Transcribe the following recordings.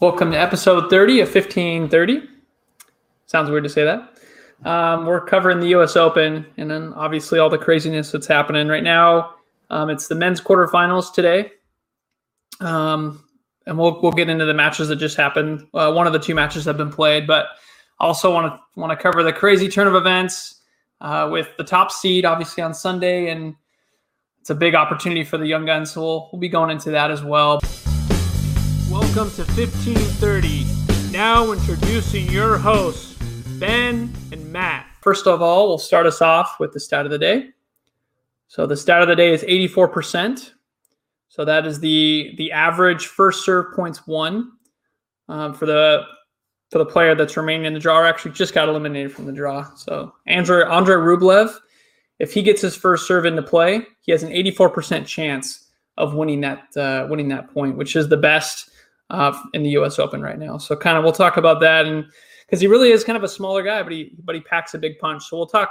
Welcome to episode 30 of 1530. Sounds weird to say that. Um, we're covering the U.S. Open and then obviously all the craziness that's happening right now. Um, it's the men's quarterfinals today. Um, and we'll, we'll get into the matches that just happened. Uh, one of the two matches have been played, but also want to want to cover the crazy turn of events uh, with the top seed, obviously on Sunday, and it's a big opportunity for the young guns. So we'll, we'll be going into that as well. Welcome to 1530. Now introducing your hosts, Ben and Matt. First of all, we'll start us off with the stat of the day. So the stat of the day is 84%. So that is the the average first serve points won um, for the for the player that's remaining in the draw. Actually, just got eliminated from the draw. So Andre Andre Rublev, if he gets his first serve into play, he has an 84% chance of winning that uh, winning that point, which is the best uh, in the U.S. Open right now. So kind of we'll talk about that, and because he really is kind of a smaller guy, but he but he packs a big punch. So we'll talk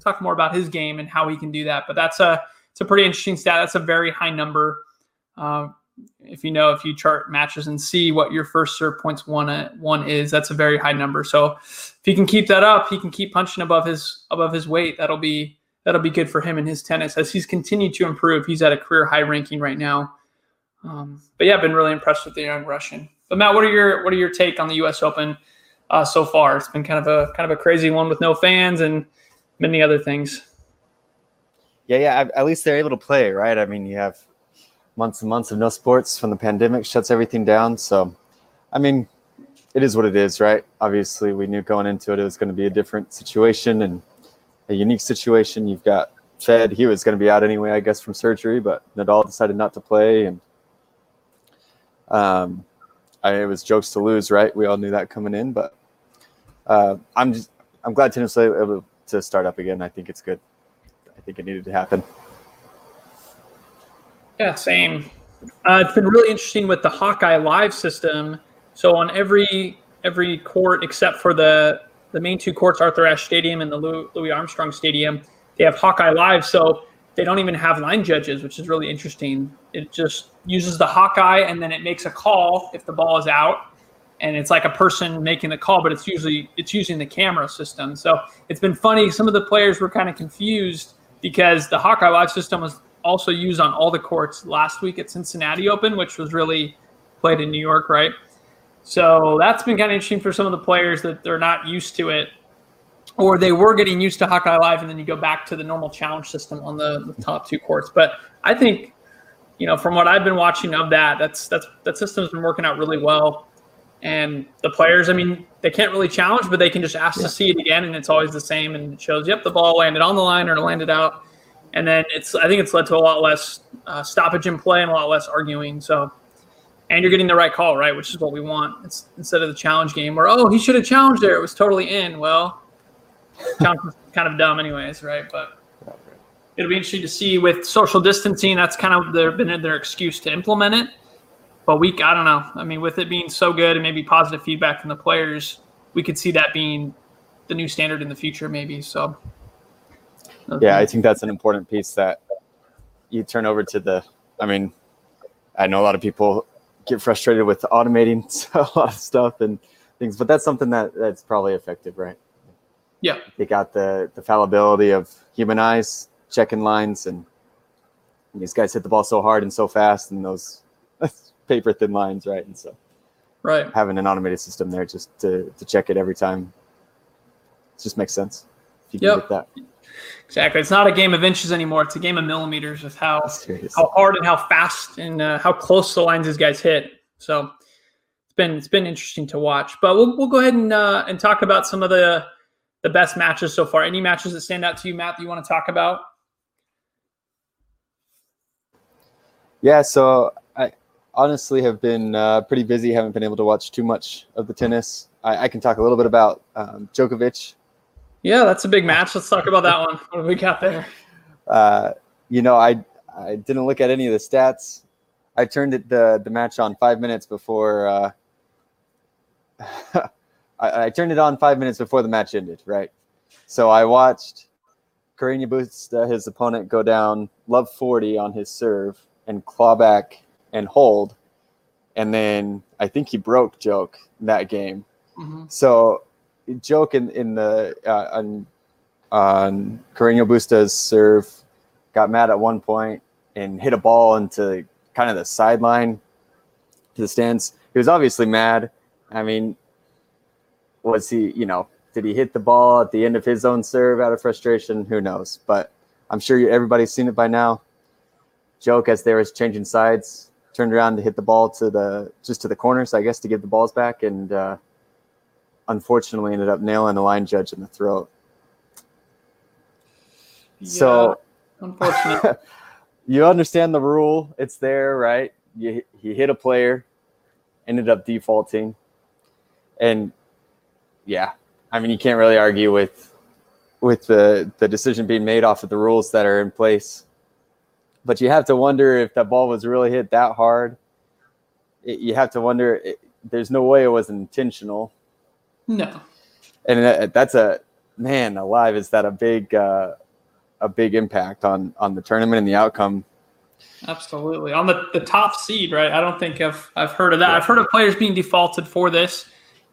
talk more about his game and how he can do that. But that's a it's a pretty interesting stat. That's a very high number. Uh, if you know if you chart matches and see what your first serve points one uh, one is, that's a very high number. So if he can keep that up, he can keep punching above his above his weight. That'll be that'll be good for him and his tennis as he's continued to improve. He's at a career high ranking right now. Um, but yeah, I've been really impressed with the young Russian. But Matt, what are your what are your take on the U.S. Open uh, so far? It's been kind of a kind of a crazy one with no fans and many other things. Yeah, yeah. At least they're able to play, right? I mean, you have months and months of no sports from the pandemic shuts everything down. So, I mean, it is what it is, right? Obviously, we knew going into it it was going to be a different situation and a unique situation. You've got Fed; he was going to be out anyway, I guess, from surgery, but Nadal decided not to play, and um, I, it was jokes to lose, right? We all knew that coming in, but uh, I'm just I'm glad tennis was able to start up again. I think it's good. I think it needed to happen. Yeah, same. Uh, it's been really interesting with the Hawkeye Live system. So on every every court except for the the main two courts, Arthur Ashe Stadium and the Louis Armstrong Stadium, they have Hawkeye Live. So they don't even have line judges, which is really interesting. It just uses the Hawkeye and then it makes a call if the ball is out, and it's like a person making the call, but it's usually it's using the camera system. So it's been funny. Some of the players were kind of confused because the Hawkeye Live system was also used on all the courts last week at Cincinnati Open, which was really played in New York, right? So that's been kind of interesting for some of the players that they're not used to it or they were getting used to Hawkeye Live, and then you go back to the normal challenge system on the, the, top two courts. But I think, you know, from what I've been watching of that, that's that's that system's been working out really well. And the players, I mean, they can't really challenge, but they can just ask yeah. to see it again, and it's always the same, and it shows, yep, the ball landed on the line or landed out. And then it's, I think it's led to a lot less uh, stoppage in play and a lot less arguing. So, and you're getting the right call, right, which is what we want. It's instead of the challenge game where, oh, he should have challenged there, it was totally in. Well, kind of dumb, anyways, right? But it'll be interesting to see with social distancing. That's kind of their been their excuse to implement it. But we, I don't know. I mean, with it being so good and maybe positive feedback from the players, we could see that being the new standard in the future, maybe. So. Yeah, I think that's an important piece that you turn over to the. I mean, I know a lot of people get frustrated with automating a lot of stuff and things, but that's something that that's probably effective, right? Yeah. They got the the fallibility of human eyes, checking lines, and, and these guys hit the ball so hard and so fast, and those paper thin lines, right? And so, right, having an automated system there just to to check it every time, it just makes sense. If you yep. that. Exactly. It's not a game of inches anymore. It's a game of millimeters with how how hard and how fast and uh, how close the lines these guys hit. So it's been it's been interesting to watch. But we'll we'll go ahead and uh, and talk about some of the the best matches so far. Any matches that stand out to you, Matt, that you want to talk about? Yeah, so I honestly have been uh, pretty busy. Haven't been able to watch too much of the tennis. I, I can talk a little bit about um, Djokovic. Yeah, that's a big match. Let's talk about that one. What do we got there? Uh, you know, I I didn't look at any of the stats. I turned it, the the match on five minutes before. Uh, I, I, turned it on five minutes before the match ended, right? So I watched Carreño Busta, his opponent, go down love 40 on his serve and claw back and hold. and then I think he broke Joke in that game. Mm-hmm. So Joke in in the uh, on on Carreño Busta's serve got mad at one point and hit a ball into kind of the sideline to the stands. He was obviously mad. I mean, was he, you know, did he hit the ball at the end of his own serve out of frustration? Who knows? But I'm sure everybody's seen it by now. Joke as they was changing sides, turned around to hit the ball to the just to the corners, I guess, to give the balls back, and uh, unfortunately ended up nailing the line judge in the throat. Yeah, So unfortunate. you understand the rule; it's there, right? You he hit a player, ended up defaulting, and yeah, I mean you can't really argue with with the the decision being made off of the rules that are in place. But you have to wonder if that ball was really hit that hard. It, you have to wonder. It, there's no way it was intentional, no. and that, that's a man alive. Is that a big uh, a big impact on on the tournament and the outcome? Absolutely. On the, the top seed, right? I don't think I've, I've heard of that. I've heard of players being defaulted for this.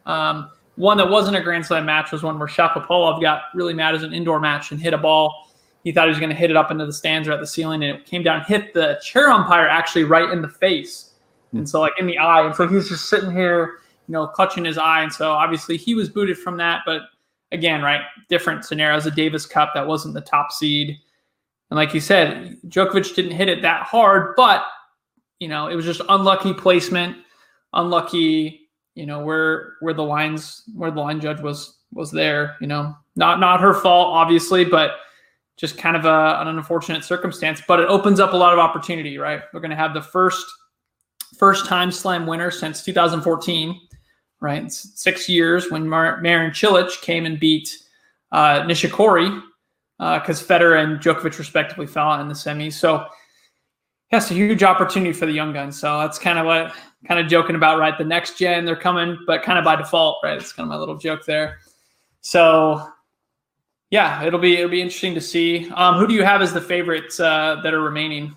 Um, one that wasn't a Grand Slam match was one where Shapovalov got really mad as an indoor match and hit a ball. He thought he was going to hit it up into the stands or at the ceiling, and it came down, hit the chair umpire actually right in the face. Hmm. And so, like, in the eye. And so he's just sitting here, you know, clutching his eye. And so, obviously, he was booted from that. But again, right, different scenarios. A Davis Cup that wasn't the top seed. And like you said, Djokovic didn't hit it that hard, but you know, it was just unlucky placement, unlucky, you know, where where the lines where the line judge was was there, you know. Not not her fault, obviously, but just kind of a, an unfortunate circumstance. But it opens up a lot of opportunity, right? We're gonna have the first first time slam winner since 2014, right? It's six years when Mar- Marin Cilic came and beat uh, Nishikori uh, because Federer and Djokovic respectively fell out in the semis. So that's a huge opportunity for the young guns. So that's kind of what kind of joking about, right? The next gen they're coming, but kind of by default, right? It's kind of my little joke there. So yeah, it'll be it'll be interesting to see. Um, who do you have as the favorites uh, that are remaining?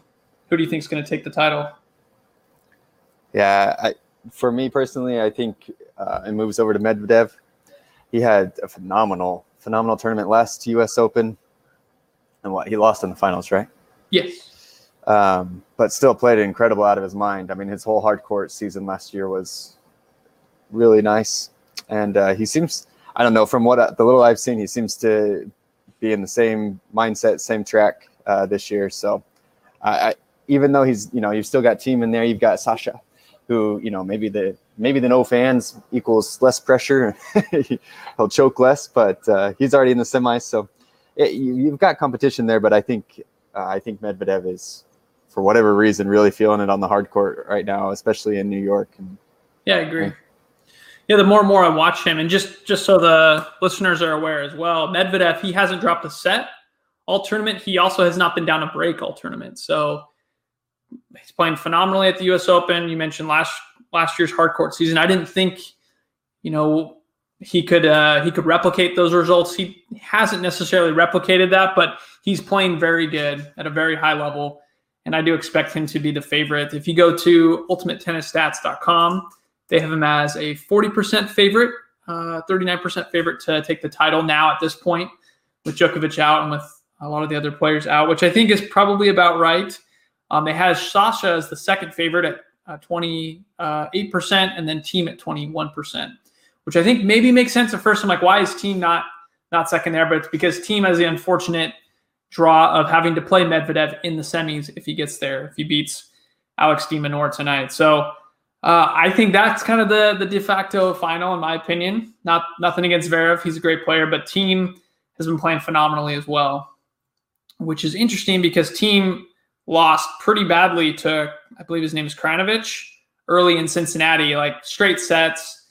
Who do you think is going to take the title? Yeah, I, for me personally, I think uh, it moves over to Medvedev. He had a phenomenal, phenomenal tournament last U.S. Open, and what he lost in the finals, right? Yes. Um, but still played incredible out of his mind. I mean, his whole hard court season last year was really nice, and uh, he seems. I don't know from what I, the little I've seen, he seems to be in the same mindset, same track uh, this year. So, I, I, even though he's, you know, you've still got Thiem in there, you've got Sasha, who, you know, maybe the maybe the no fans equals less pressure. He'll choke less, but uh, he's already in the semis, so it, you, you've got competition there. But I think uh, I think Medvedev is, for whatever reason, really feeling it on the hard court right now, especially in New York. And Yeah, I agree. Yeah, the more and more I watch him, and just just so the listeners are aware as well, Medvedev he hasn't dropped a set all tournament. He also has not been down a break all tournament. So he's playing phenomenally at the U.S. Open. You mentioned last last year's hard court season. I didn't think, you know, he could uh, he could replicate those results. He hasn't necessarily replicated that, but he's playing very good at a very high level, and I do expect him to be the favorite. If you go to ultimatetennistats.com, they have him as a 40% favorite, uh, 39% favorite to take the title now at this point, with Djokovic out and with a lot of the other players out, which I think is probably about right. Um, they had Sasha as the second favorite at uh, 28%, and then Thiem at 21%, which I think maybe makes sense at first. I'm like, why is Thiem not not second there? But it's because Thiem has the unfortunate draw of having to play Medvedev in the semis if he gets there, if he beats Alex de Minaur tonight. So uh, I think that's kind of the the de facto final, in my opinion. Not nothing against Zverev, he's a great player, but Thiem has been playing phenomenally as well, which is interesting because Thiem lost pretty badly to I believe his name is Krajinovic early in Cincinnati, like straight sets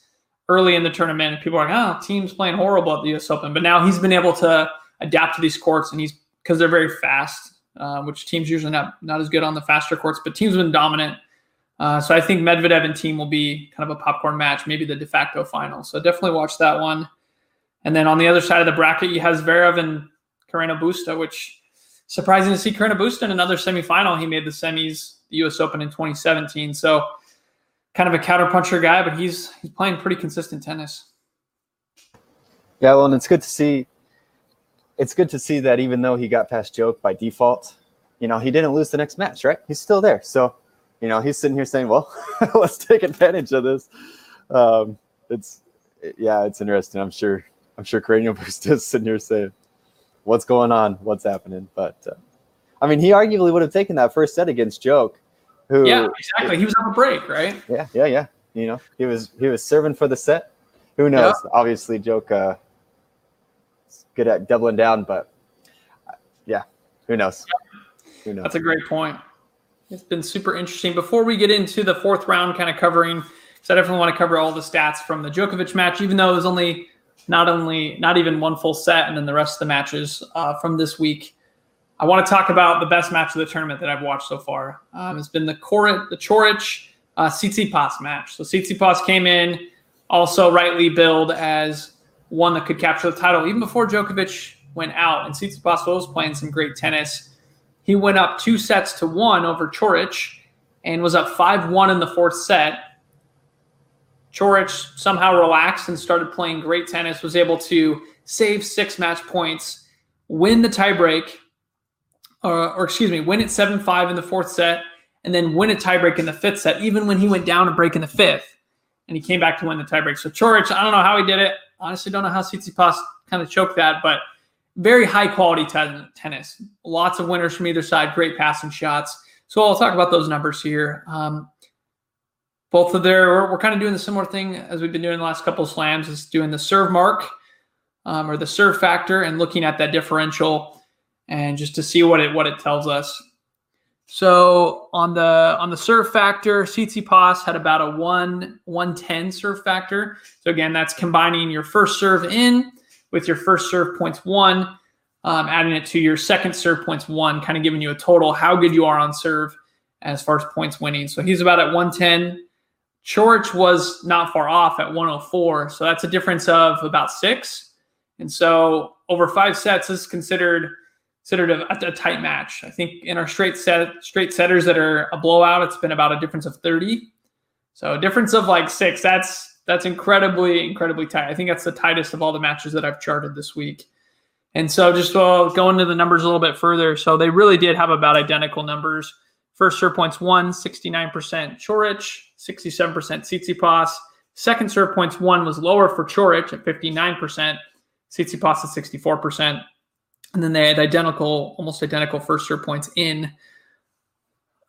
early in the tournament. People are like, oh, Thiem's playing horrible at the US Open. But now he's been able to adapt to these courts and he's because they're very fast, uh, which Thiem's usually not not as good on the faster courts, but Thiem's have been dominant. Uh, so I think Medvedev and Thiem will be kind of a popcorn match, maybe the de facto final. So definitely watch that one. And then on the other side of the bracket, you have Zverev and Carreno Busta, which surprising to see Carreno Busta in another semifinal. He made the semis, the U.S. Open in 2017. So kind of a counterpuncher guy, but he's he's playing pretty consistent tennis. Yeah, well, and it's good to see. It's good to see that even though he got past Joke by default, you know, he didn't lose the next match, right? He's still there. So, you know, he's sitting here saying, "Well, let's take advantage of this." Um, it's yeah, it's interesting. I'm sure. I'm sure Carreño Busta is sitting here saying, "What's going on? What's happening?" But uh, I mean, he arguably would have taken that first set against Joke. Who, yeah, exactly. He was on a break, right? Yeah, yeah, yeah. You know, he was he was serving for the set. Who knows? Yeah. Obviously, Joke uh, good at doubling down, but yeah, who knows? Who knows? That's a great point. It's been super interesting. Before we get into the fourth round, kind of covering, because I definitely want to cover all the stats from the Djokovic match, even though it was only not only not even one full set, and then the rest of the matches uh, from this week. I want to talk about the best match of the tournament that I've watched so far. Um, it's been the Cor- the Coric uh, Tsitsipas match. So Tsitsipas came in, also rightly billed as one that could capture the title even before Djokovic went out. And Tsitsipas was playing some great tennis. He went up two sets to one over Coric and was up 5 1 in the fourth set. Coric somehow relaxed and started playing great tennis, was able to save six match points, win the tiebreak, or, or excuse me, win at 7 5 in the fourth set, and then win a tiebreak in the fifth set, even when he went down a break in the fifth. And he came back to win the tiebreak. So Coric, I don't know how he did it. Honestly, don't know how Tsitsipas kind of choked that, but very high quality tennis. Lots of winners from either side, great passing shots. So I'll talk about those numbers here. Um, both of their, we're, we're, kind of doing the similar thing as we've been doing the last couple of slams, is doing the serve mark um, or the serve factor and looking at that differential and just to see what it what it tells us. So on the on the serve factor, Tsitsipas had about a one 110 serve factor. So again, that's combining your first serve in with your first serve points one, um, adding it to your second serve points one, kind of giving you a total how good you are on serve as far as points winning. So he's about at 110. Coric was not far off at 104. So that's a difference of about six. And so over five sets is considered considered a, a, tight match. I think in our straight set straight setters that are a blowout, it's been about a difference of 30. So a difference of like six. That's that's incredibly incredibly tight. I think that's the tightest of all the matches that I've charted this week. And so just uh, go into the numbers a little bit further. So they really did have about identical numbers. First serve points one, 69% Coric, 67% Tsitsipas. Second serve points one was lower for Coric at 59%, Tsitsipas at 64%. And then they had identical, almost identical first serve points in.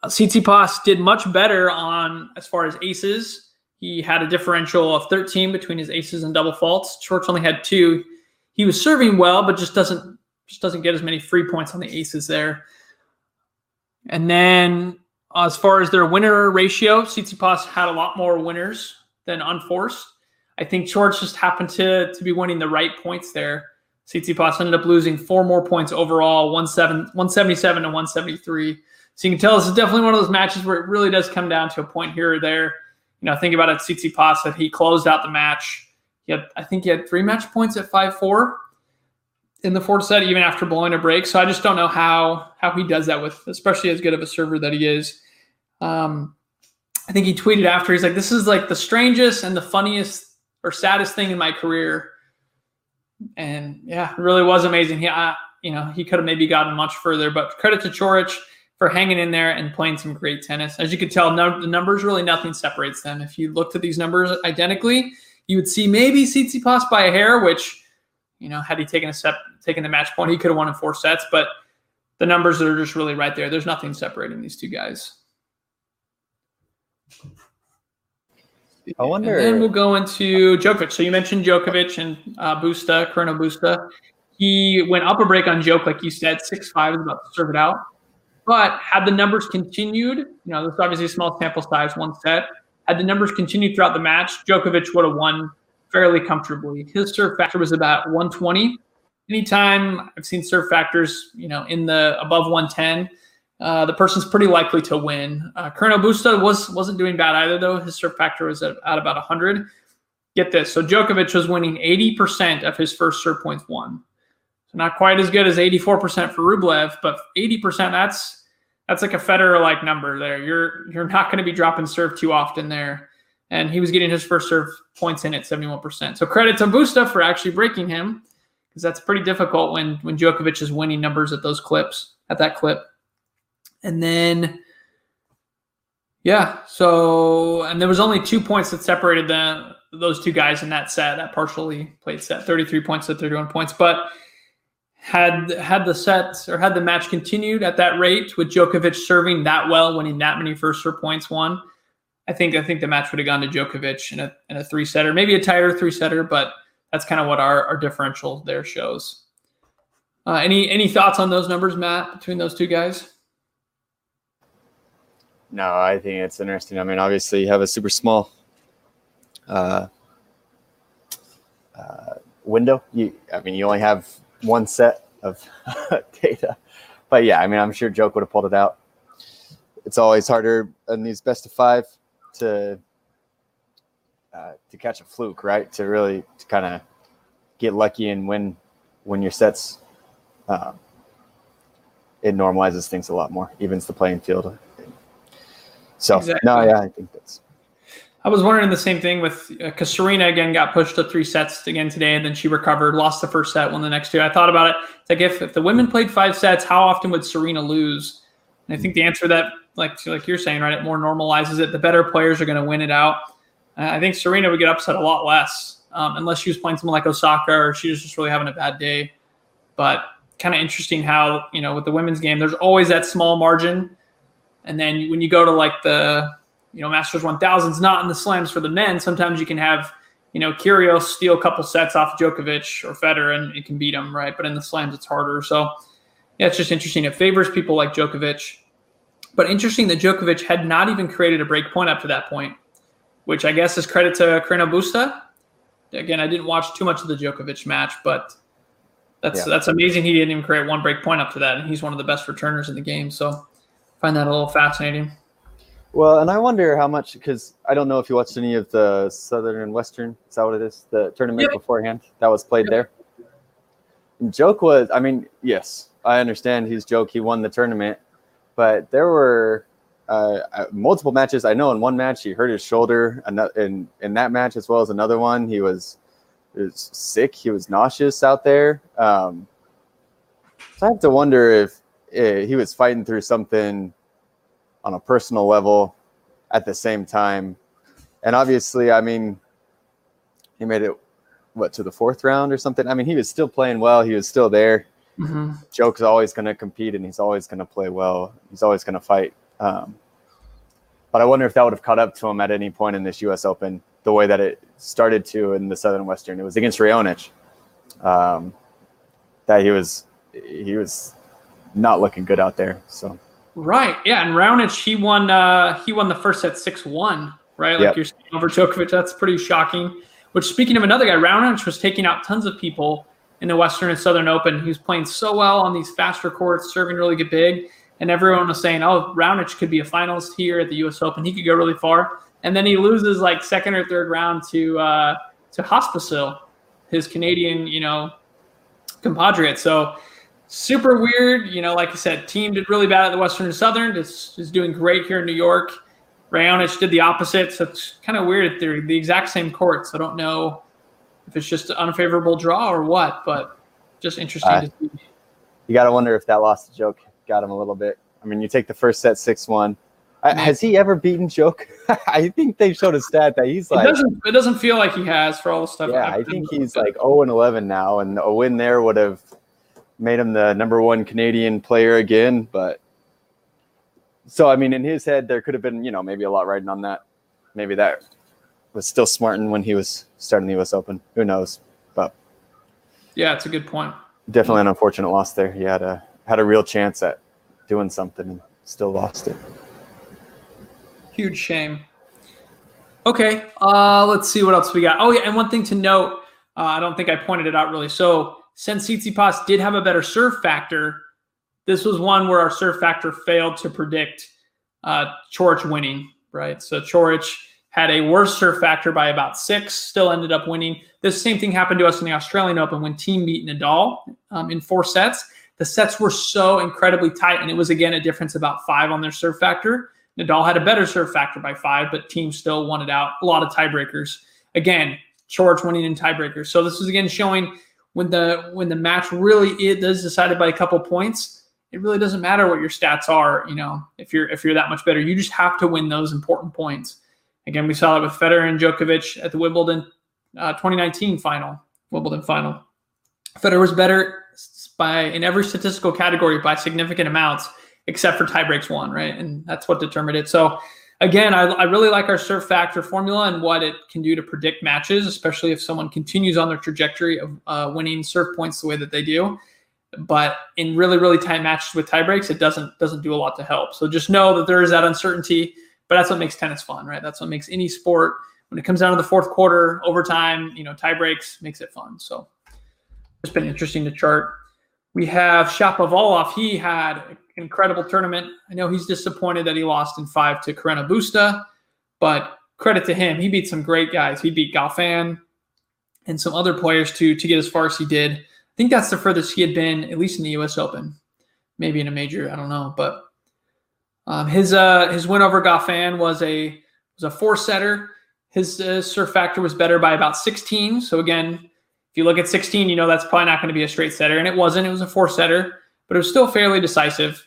Uh, Tsitsipas did much better on as far as aces. He had a differential of 13 between his aces and double faults. Schwartz only had two. He was serving well, but just doesn't just doesn't get as many free points on the aces there. And then as far as their winner ratio, Tsitsipas had a lot more winners than unforced. I think Schwartz just happened to to be winning the right points there. Tsitsipas ended up losing four more points overall, 177 to 173. So you can tell this is definitely one of those matches where it really does come down to a point here or there. You know, think about it, Tsitsipas that he closed out the match. He had, I think he had three match points at 5-4 in the fourth set, even after blowing a break. So I just don't know how how he does that with, especially as good of a server that he is. Um, I think he tweeted after, he's like, this is like the strangest and the funniest or saddest thing in my career and yeah, really was amazing. He, uh, you know, he could have maybe gotten much further, but credit to Coric for hanging in there and playing some great tennis. As you can tell, no, the numbers really nothing separates them. If you looked at these numbers identically, you would see maybe Tsitsipas by a hair, which you know, had he taken a step, taken the match point, he could have won in four sets. But the numbers are just really right there. There's nothing separating these two guys. I wonder. And then we'll go into Djokovic. So you mentioned Djokovic and uh, Busta, Carreño Busta. He went up a break on Joke, like you said, six five is about to serve it out. But had the numbers continued, you know, this is obviously a small sample size, one set. Had the numbers continued throughout the match, Djokovic would have won fairly comfortably. His serve factor was about 120. Anytime I've seen serve factors, you know, in the above 110, uh, the person's pretty likely to win. Uh, Carreño Busta was wasn't doing bad either though. His serve factor was at, at about 100. Get this. So Djokovic was winning 80% of his first serve points won. So not quite as good as 84% for Rublev, but 80% that's that's like a Federer like number there. You're you're not going to be dropping serve too often there. and he was getting his first serve points in at 71%. So credit to Busta for actually breaking him because that's pretty difficult when when Djokovic is winning numbers at those clips at that clip. And then yeah, so and there was only two points that separated the those two guys in that set, that partially played set, 33 points to 31 points. But had had the set or had the match continued at that rate with Djokovic serving that well, winning that many first serve points won, I think I think the match would have gone to Djokovic in a in a three setter, maybe a tighter three setter, but that's kind of what our, our differential there shows. Uh, any any thoughts on those numbers, Matt, between those two guys? No, I think it's interesting. I mean, obviously, you have a super small uh, uh, window. You, I mean, you only have one set of data, but yeah, I mean, I'm sure Joke would have pulled it out. It's always harder in these best of five to uh, to catch a fluke, right? To really to kind of get lucky and win when your sets. Um, it normalizes things a lot more, evens the playing field. So exactly. no, yeah, I think that's. I was wondering the same thing with because uh, Serena again got pushed to three sets again today, and then she recovered, lost the first set, won the next two. I thought about it. It's like if, if the women played five sets, how often would Serena lose? And I think the answer that, like like you're saying, right, it more normalizes it. The better players are going to win it out. Uh, I think Serena would get upset a lot less um, unless she was playing someone like Osaka or she was just really having a bad day. But kind of interesting how you know with the women's game, there's always that small margin, and then when you go to like the you know, Masters 1000s not in the slams for the men. Sometimes you can have, you know, Kyrgios steal a couple sets off Djokovic or Federer and it can beat them, right? But in the slams, it's harder. So, yeah, it's just interesting. It favors people like Djokovic. But interesting that Djokovic had not even created a break point up to that point, which I guess is credit to Carreno Busta. Again, I didn't watch too much of the Djokovic match, but that's yeah. that's amazing. He didn't even create one break point up to that, and he's one of the best returners in the game. So, find that a little fascinating. Well, and I wonder how much because I don't know if you watched any of the Southern and Western. Is that what it is? The tournament yep. beforehand that was played yep. there. And joke was, I mean, yes, I understand his joke. He won the tournament, but there were uh, uh multiple matches. I know in one match he hurt his shoulder. In in that match as well as another one, he was, he was sick. He was nauseous out there. Um, so I have to wonder if uh, he was fighting through something on a personal level at the same time. And obviously, I mean, he made it what to the fourth round or something. I mean, he was still playing well. He was still there. Mm-hmm. Joke's always going to compete and he's always going to play well. He's always going to fight. Um, but I wonder if that would have caught up to him at any point in this U.S. Open, the way that it started to in the Southern Western. It was against Raonic um, that he was he was not looking good out there. So Right. Yeah. And Raonic, he won. Uh, he won the first set six one. Right. Like yep. you're saying over Djokovic. That's pretty shocking. Which speaking of another guy, Raonic was taking out tons of people in the Western and Southern Open. He was playing so well on these faster courts, serving really good big, and everyone was saying, "Oh, Raonic could be a finalist here at the U.S. Open. He could go really far." And then he loses like second or third round to uh, to Pospisil, his Canadian, you know, compatriot. So super weird. You know, like I said, Thiem did really bad at the Western and Southern. Is is doing great here in New York. Raonic did the opposite, so it's kind of weird. They're the exact same courts. I don't know if it's just an unfavorable draw or what, but just interesting uh, to see. You got to wonder if that lost joke got him a little bit. I mean, you take the first set six one. has he ever beaten Joke? I think they showed a stat that he's like. It doesn't, it doesn't feel like he has for all the stuff. Yeah, I think he's like 0 and 11 now, and a win there would have made him the number one Canadian player again. But so, I mean, in his head, there could have been, you know, maybe a lot riding on that. Maybe that was still smarting when he was starting the U.S. Open. Who knows? But yeah, it's a good point. Definitely an unfortunate loss there. He had a had a real chance at doing something and still lost it. Huge shame. Okay, uh, let's see what else we got. Oh yeah, and one thing to note, uh, I don't think I pointed it out really. So since Tsitsipas did have a better serve factor, this was one where our serve factor failed to predict uh, Coric winning, right? So Coric had a worse serve factor by about six, still ended up winning. This same thing happened to us in the Australian Open when Thiem beat Nadal um, in four sets. The sets were so incredibly tight, and it was again a difference about five on their serve factor. Nadal had a better serve factor by five, but Thiem still won it out. A lot of tiebreakers. Again, Coric winning in tiebreakers. So this is again showing when the when the match really is decided by a couple points, it really doesn't matter what your stats are. You know, if you're if you're that much better, you just have to win those important points. Again, we saw it with Federer and Djokovic at the Wimbledon uh, 2019 final, Wimbledon final. Federer was better by in every statistical category by significant amounts, except for tiebreaks one, right? And that's what determined it. So again, I, I, really like our serve factor formula and what it can do to predict matches, especially if someone continues on their trajectory of uh, winning serve points the way that they do. But in really, really tight matches with tiebreaks, it doesn't doesn't do a lot to help. So just know that there is that uncertainty, but that's what makes tennis fun, right? That's what makes any sport when it comes down to the fourth quarter, overtime, you know, tiebreaks makes it fun. So it's been interesting to chart. We have Shapovalov. He had incredible tournament. I know he's disappointed that he lost in five to Carreno Busta, but credit to him. He beat some great guys. He beat Goffin and some other players to to get as far as he did. I think that's the furthest he had been, at least in the U.S. Open, maybe in a major. I don't know, but um, his uh, his win over Goffin was a was a four setter. His uh, serve factor was better by about 16. So again, if you look at 16, you know that's probably not going to be a straight setter, and it wasn't. It was a four setter, but it was still fairly decisive.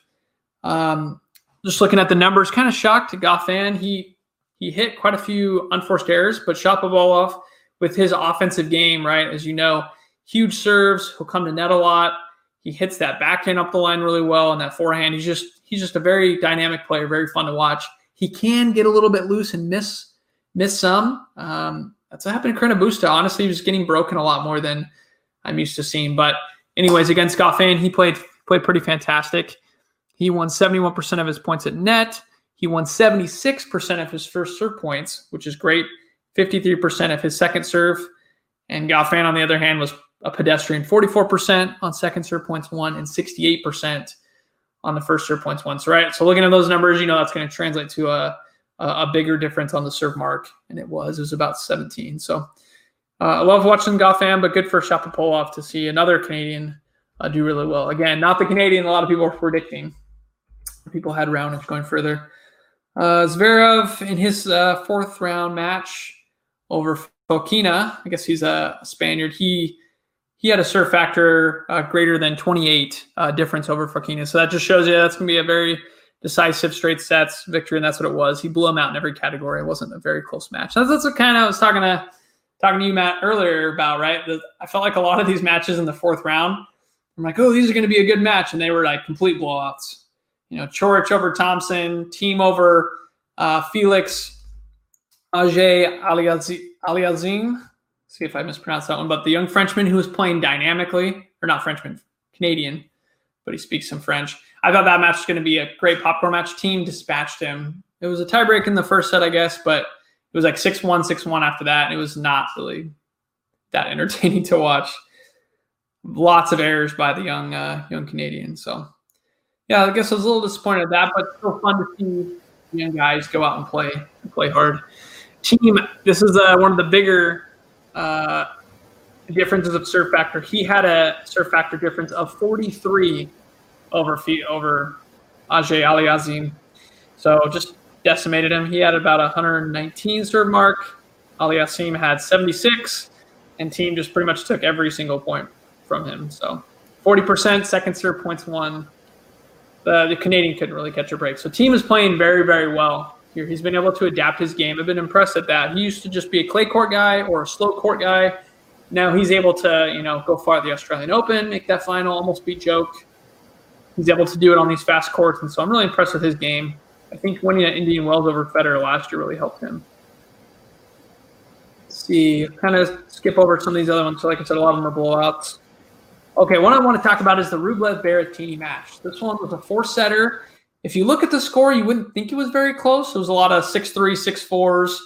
Um, just looking at the numbers, kind of shocked. Goffin, he he hit quite a few unforced errors, but off with his offensive game. Right, as you know, huge serves. He'll come to net a lot. He hits that backhand up the line really well, and that forehand. He's just he's just a very dynamic player, very fun to watch. He can get a little bit loose and miss miss some. Um, that's what happened to Busta. Honestly, he was getting broken a lot more than I'm used to seeing. But anyways, against Goffin, he played played pretty fantastic. He won 71% of his points at net. He won 76% of his first serve points, which is great. 53% of his second serve. And Goffin, on the other hand, was a pedestrian 44% on second serve points won and 68% on the first serve points won. So, right. So, looking at those numbers, you know, that's going to translate to a a bigger difference on the serve mark, and it was. It was about 17. So uh, I love watching Goffin, but good for Shapovalov to see another Canadian uh, do really well. Again, not the Canadian a lot of people were predicting. People had Raonic going further. Uh, Zverev in his uh, fourth round match over Fokina, I guess he's a Spaniard. He he had a serve factor uh, greater than 28 uh, difference over Fokina. So that just shows you that's going to be a very decisive straight sets victory, and that's what it was. He blew him out in every category. It wasn't a very close match. That's, that's what kind of I was talking to talking to you, Matt, earlier about. Right, the, I felt like a lot of these matches in the fourth round. I'm like, oh, these are going to be a good match, and they were like complete blowouts. You know, Coric over Thompson, Thiem over uh, Felix, Ajay Aliazim. See if I mispronounced that one, but the young Frenchman who was playing dynamically, or not Frenchman, Canadian, but he speaks some French. I thought that match was going to be a great popcorn match. Thiem dispatched him. It was a tiebreak in the first set, I guess, but it was like 6 1, 6 1 after that. And it was not really that entertaining to watch. Lots of errors by the young uh, young Canadian. So, yeah, I guess I was a little disappointed at that, but still fun to see young guys go out and play and play hard. Thiem, this is uh, one of the bigger uh, differences of serve factor. He had a serve factor difference of 43 over feet over Auger-Aliassime. So just decimated him. He had about 119 serve mark. Aliassime had 76, and Thiem just pretty much took every single point from him. So 40% second serve points won. The, the Canadian couldn't really catch a break. So Thiem is playing very, very well here. He's been able to adapt his game. I've been impressed at that. He used to just be a clay court guy or a slow court guy. Now he's able to, you know, go far at the Australian Open, make that final, almost beat Joke he's able to do it on these fast courts, and so I'm really impressed with his game. I think winning at Indian Wells over Federer last year really helped him. Let's see, kind of skip over some of these other ones. So, like I said, a lot of them are blowouts. Okay, what I want to talk about is the Rublev Berrettini match. This one was a four setter. If you look at the score, you wouldn't think it was very close. It was a lot of six three, six fours.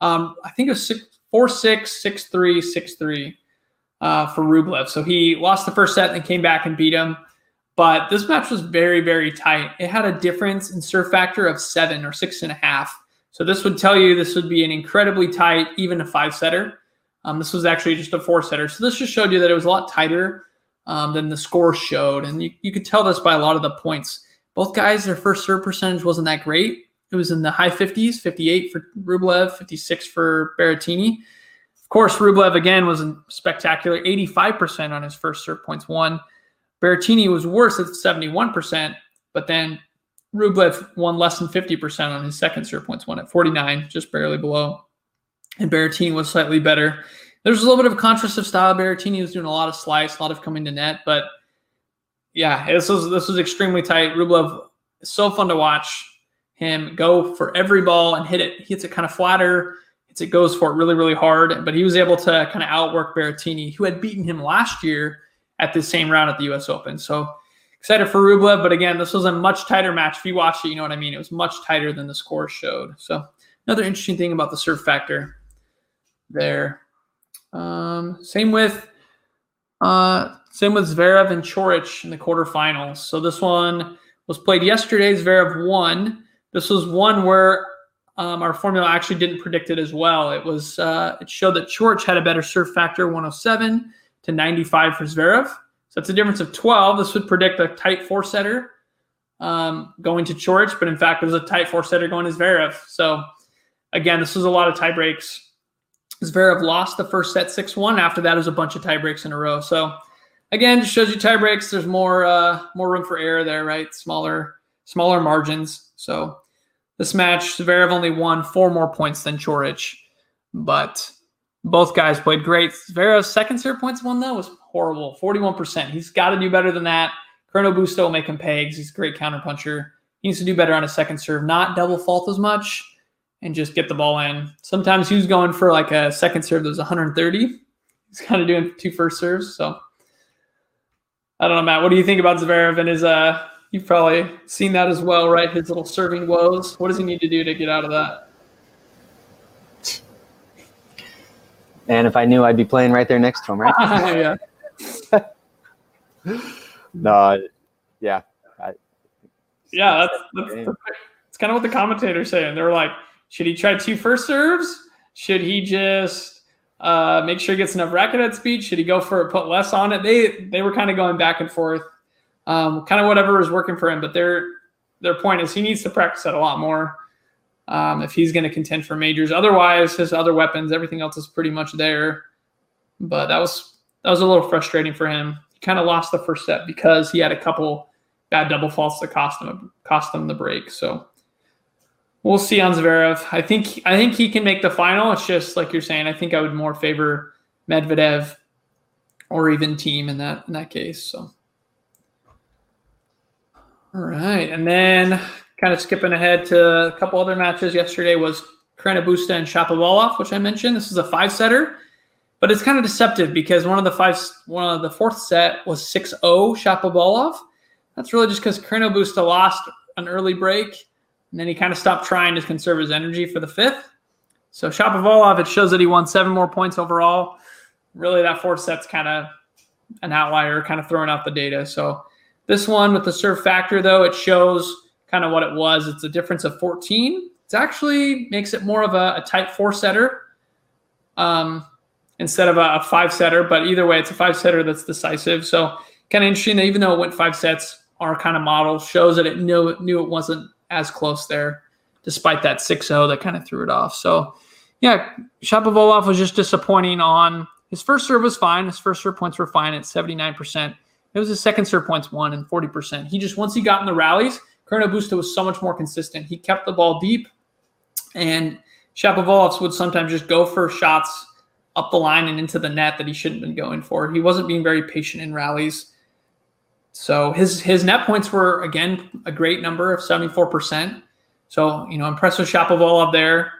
Um, I think it was six, four six, six three, six three uh, for Rublev. So he lost the first set and then came back and beat him. But this match was very, very tight. It had a difference in serve factor of seven or six and a half. So this would tell you this would be an incredibly tight, even a five setter. Um, this was actually just a four setter. So this just showed you that it was a lot tighter um, than the score showed. And you, you could tell this by a lot of the points. Both guys, their first serve percentage wasn't that great. it was in the high 50s, 58 for Rublev, 56 for Berrettini. Of course, Rublev again was spectacular, 85% on his first serve points won. Berrettini was worse at 71%, but then Rublev won less than 50% on his second serve points won at 49, just barely below. And Berrettini was slightly better. There's a little bit of contrast of style. Berrettini was doing a lot of slice, a lot of coming to net, but yeah, this was this was extremely tight. Rublev so fun to watch him go for every ball and hit it. He hits it kind of flatter. Hits it goes for it really really hard. But he was able to kind of outwork Berrettini, who had beaten him last year at the same round at the U.S. Open. So excited for Rublev. But again, this was a much tighter match. If you watched it, you know what I mean. It was much tighter than the score showed. So another interesting thing about the serve factor there. Um, same with uh, same with Zverev and Coric in the quarterfinals. So this one was played yesterday. Zverev won. This was one where um, our formula actually didn't predict it as well. It was uh, it showed that Coric had a better serve factor, 107 to 95 for Zverev. So that's a difference of 12. This would predict a tight four setter um, going to Coric, but in fact, it was a tight four setter going to Zverev. So again, this was a lot of tie breaks. Zverev lost the first set 6 1. After that, it was a bunch of tie breaks in a row. So again, just shows you tie breaks. There's more uh, more room for error there, right? Smaller smaller margins. So this match, Zverev only won four more points than Coric, but both guys played great. Zverev's second serve points won though was horrible, 41%. He's got to do better than that. Carreno Busta will make him because he's a great counterpuncher. He needs to do better on his second serve, not double fault as much, and just get the ball in. Sometimes he was going for like a second serve that was 130. He's kind of doing two first serves, so I don't know, Matt. What do you think about Zverev and his? Uh, you've probably seen that as well, right? His little serving woes. What does he need to do to get out of that? And if I knew, I'd be playing right there next to him, right? yeah. no, yeah. I, yeah, that's, that's, that's kind of what the commentators saying. They're like, should he try two first serves? Should he just uh, make sure he gets enough racket at speed. Should he go for it, put less on it? They they were kind of going back and forth, um, kind of whatever was working for him. But their their point is he needs to practice that a lot more um, if he's going to contend for majors. Otherwise, his other weapons, everything else is pretty much there. But that was that was a little frustrating for him. He kind of lost the first set because he had a couple bad double faults that cost him cost him the break. So We'll see on Zverev. I think I think he can make the final. It's just like you're saying. I think I would more favor Medvedev or even Thiem in that in that case. So, all right, and then kind of skipping ahead to a couple other matches. Yesterday was Carreno and Shapovalov, which I mentioned. This is a five setter, but it's kind of deceptive because one of the five, one of the fourth set was 6-0 Shapovalov. That's really just because Carreno Busta lost an early break and then he kind of stopped trying to conserve his energy for the fifth. So Shapovalov, it shows that he won seven more points overall. Really, that fourth set's kind of an outlier, kind of throwing out the data. So this one with the serve factor, though, it shows kind of what it was. It's a difference of 14. It actually makes it more of a, a tight four setter um, instead of a, a five setter. But either way, it's a five setter that's decisive. So kind of interesting that even though it went five sets, our kind of model shows that it knew, knew it wasn't as close there, despite that 6 0 that kind of threw it off. So, yeah, Shapovalov was just disappointing on his first serve was fine. His first serve points were fine at 79%. It was his second serve points one and 40%. He just, once he got in the rallies, Carreno Busta was so much more consistent. He kept the ball deep, and Shapovalov would sometimes just go for shots up the line and into the net that he shouldn't have been going for. He wasn't being very patient in rallies. So his his net points were again a great number of 74%. So, you know, impressive Shapovalov there,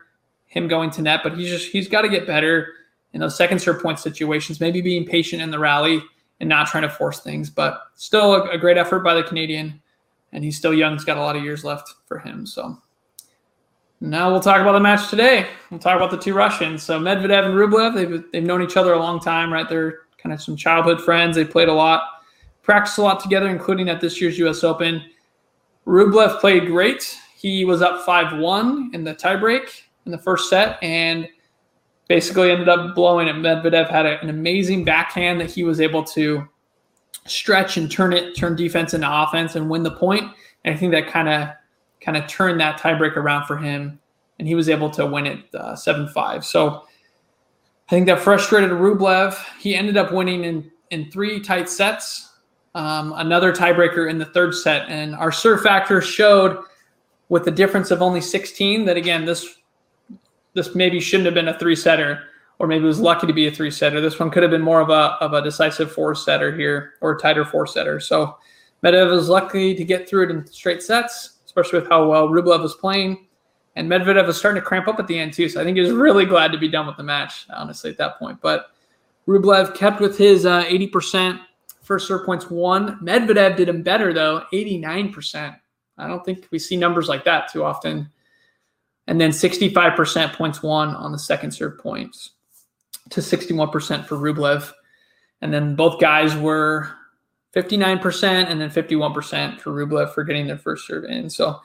him going to net, but he's just he's got to get better in those second serve point situations, maybe being patient in the rally and not trying to force things. But still a, a great effort by the Canadian. And he's still young, he's got a lot of years left for him. So now we'll talk about the match today. We'll talk about the two Russians. So Medvedev and Rublev, they've, they've known each other a long time, right? They're kind of some childhood friends. They played a lot practiced a lot together, including at this year's U.S. Open. Rublev played great. He was up 5 1 in the tiebreak in the first set and basically ended up blowing it. Medvedev had a, an amazing backhand that he was able to stretch and turn it, turn defense into offense and win the point. And I think that kind of kind of turned that tiebreak around for him, and he was able to win it uh, seven five. So I think that frustrated Rublev. He ended up winning in in three tight sets. Um, another tiebreaker in the third set, and our serve factor showed with the difference of only 16 that again this this maybe shouldn't have been a three setter or maybe was lucky to be a three setter. This one could have been more of a of a decisive four setter here or tighter four setter. So Medvedev was lucky to get through it in straight sets, especially with how well Rublev was playing. And Medvedev was starting to cramp up at the end too. So I think he was really glad to be done with the match, honestly, at that point. But Rublev kept with his uh, 80% first serve points won. Medvedev did him better though, 89%. I don't think we see numbers like that too often. And then 65% points won on the second serve points to 61% for Rublev. And then both guys were 59% and then 51% for Rublev for getting their first serve in. So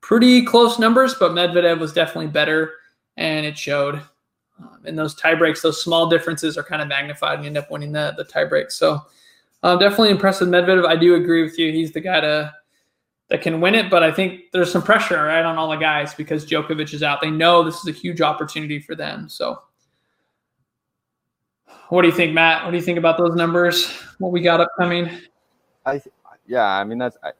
pretty close numbers, but Medvedev was definitely better and it showed. Um, and those tie breaks, those small differences are kind of magnified and you end up winning the, the tie break. So uh, definitely impressed with Medvedev. I do agree with you. He's the guy to that can win it, but I think there's some pressure right on all the guys because Djokovic is out. They know this is a huge opportunity for them. So what do you think, Matt? What do you think about those numbers? What we got upcoming? I yeah, I mean that's I,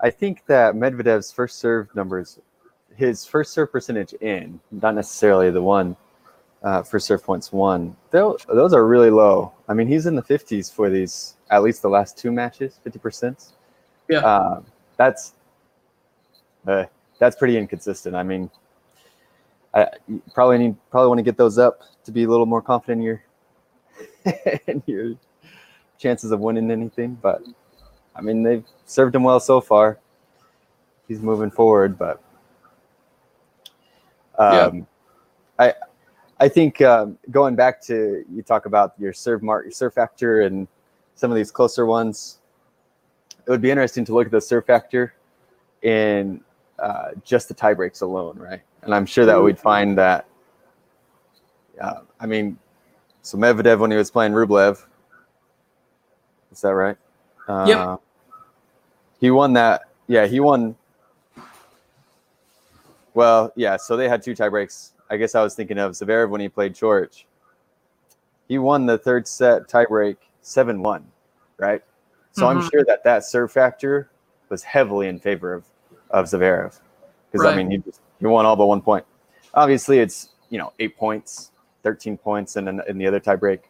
I think that Medvedev's first serve numbers, his first serve percentage in, not necessarily the one uh, for serve points won, those are really low. I mean, he's in the 50s for these, at least the last two matches, 50%. Yeah. Uh, that's uh, that's pretty inconsistent. I mean, I probably need probably want to get those up to be a little more confident in your in your chances of winning anything. But I mean, they've served him well so far. He's moving forward, but um, yeah. I I think um, going back to you talk about your serve mark, your serve factor, and some of these closer ones. It would be interesting to look at the serve factor in uh, just the tie breaks alone, right? And I'm sure that we'd find that. Uh, I mean, so Medvedev when he was playing Rublev, is that right? Uh, yep. He won that. Yeah, he won. Well, yeah. So they had two tie breaks. I guess I was thinking of Zverev when he played George. He won the third set tiebreak seven one, right? So mm-hmm. I'm sure that that serve factor was heavily in favor of of Zverev because right. I mean he he won all but one point. Obviously, it's you know eight points, thirteen points, and in, in the other tiebreak.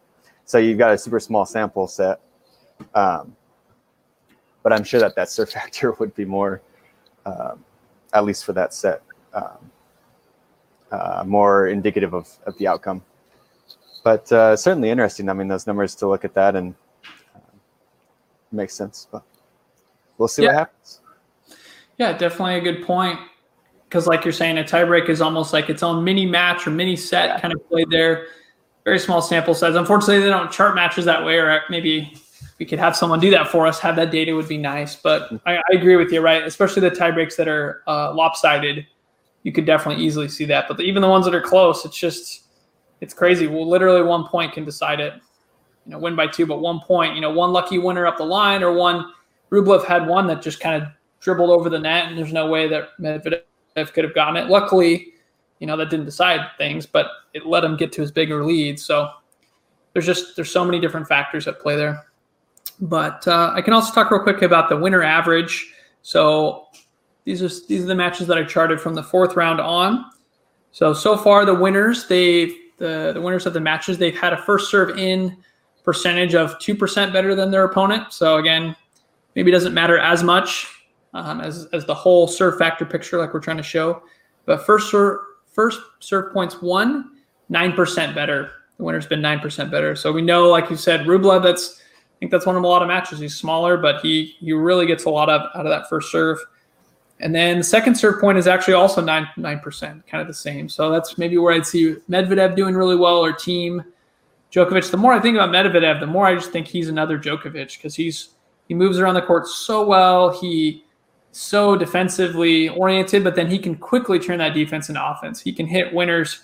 So you've got a super small sample set. Um, but I'm sure that that serve factor would be more, um, at least for that set, um, uh, more indicative of, of the outcome. But uh, certainly interesting. I mean, those numbers to look at that and uh, makes sense. But we'll see yeah. what happens. Yeah, definitely a good point. Because, like you're saying, a tiebreak is almost like its own mini match or mini set yeah. kind of played there. Very small sample size. Unfortunately, they don't chart matches that way, or maybe we could have someone do that for us. Have that data would be nice. But I, I agree with you, right? Especially the tiebreaks that are uh, lopsided you could definitely easily see that. But even the ones that are close, it's just it's crazy. Well, literally one point can decide it. You know, win by two, but one point. You know, one lucky winner up the line, or one Rublev had one that just kind of dribbled over the net, and there's no way that Medvedev could have gotten it. Luckily, you know that didn't decide things, but it let him get to his bigger lead. So there's just there's so many different factors at play there. But uh, I can also talk real quick about the winner average. So these are these are the matches that I charted from the fourth round on. So so far the winners they the the winners of the matches they've had a first serve in percentage of two percent better than their opponent. So again, maybe doesn't matter as much um, as as the whole serve factor picture like we're trying to show. But first serve first serve points one nine percent better. The winner's been nine percent better. So we know, like you said, Rublev. That's I think that's one of a lot of matches. He's smaller, but he he really gets a lot of out of that first serve. And then the second serve point is actually also nine nine percent, kind of the same. So that's maybe where I'd see Medvedev doing really well or team Djokovic. The more I think about Medvedev, the more I just think he's another Djokovic because he's he moves around the court so well. He so defensively oriented, but then he can quickly turn that defense into offense. He can hit winners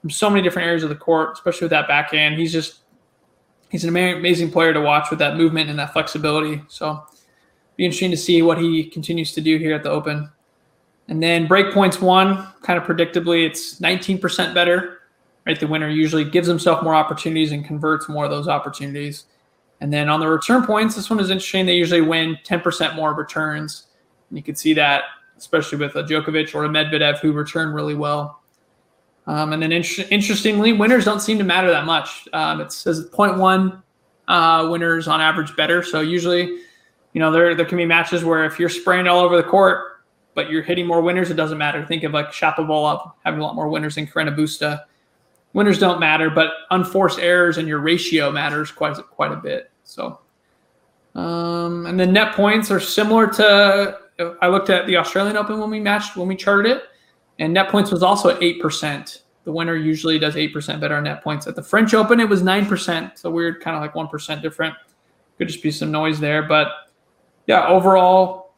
from so many different areas of the court, especially with that backhand. He's just he's an amazing player to watch with that movement and that flexibility. So be interesting to see what he continues to do here at the Open. And then break points one, kind of predictably, it's 19% better. Right, the winner usually gives himself more opportunities and converts more of those opportunities. And then on the return points, this one is interesting. They usually win 10% more returns. And you can see that, especially with a Djokovic or a Medvedev who return really well. Um, and then in- interestingly, winners don't seem to matter that much. Um, it says 0.1 uh, winners on average better. So usually, you know, there there can be matches where if you're spraying all over the court, but you're hitting more winners, it doesn't matter. Think of like Shapovalov having a lot more winners than Carreño Busta. Winners don't matter, but unforced errors and your ratio matters quite quite a bit. So, um, and the net points are similar to. I looked at the Australian Open when we matched when we charted it, and net points was also eight percent. The winner usually does 8% better on net points. At the French Open, it was 9%. So weird, kind of like 1% different. Could just be some noise there. But yeah, overall,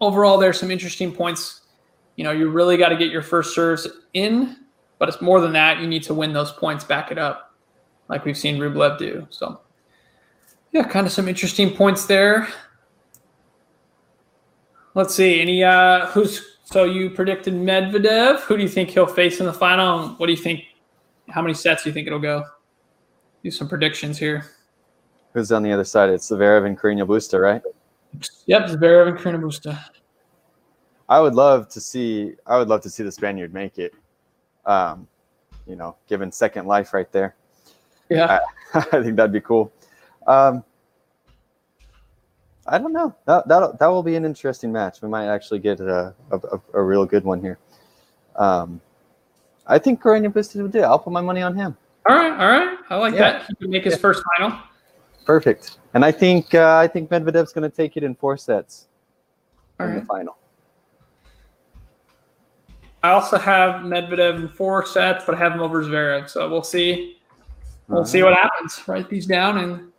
overall, there's some interesting points. You know, you really got to get your first serves in, but it's more than that. You need to win those points, back it up, like we've seen Rublev do. So, yeah, kind of some interesting points there. Let's see. Any uh who's so you predicted Medvedev. Who do you think he'll face in the final? What do you think? How many sets do you think it'll go? Do some predictions here. Who's on the other side? It's Zverev and Carreño Busta, right? Yep, Zverev and Carreño Busta. I would love to see. I would love to see the Spaniard make it. Um, you know, given second life right there. Yeah, I, I think that'd be cool. Um, I don't know. That that that will be an interesting match. We might actually get a a, a, real good one here. Um, I think Carreño Busta would do. I'll put my money on him. All right, all right. I like yeah. that. He can make his yeah. first final. Perfect. And I think uh, I think Medvedev's going to take it in four sets all in right. the final. I also have Medvedev in four sets, but I have him over Zverev. So we'll see. We'll uh, see what happens. Write these down and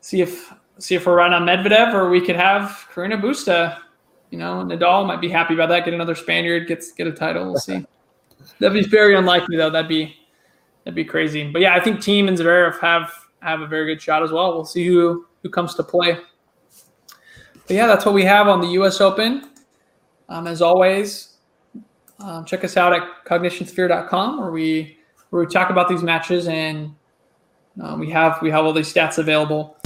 see if see if we're right on Medvedev or we could have Carreño Busta. You know, Nadal might be happy about that. Get another Spaniard, gets get a title. We'll see. That'd be very unlikely though. That'd be that'd be crazy. But yeah, I think Thiem and Zverev have have a very good shot as well. We'll see who who comes to play. But yeah, that's what we have on the U.S. Open. Um, as always, um, check us out at cognitionsphere.com where we where we talk about these matches and um, we have we have all these stats available.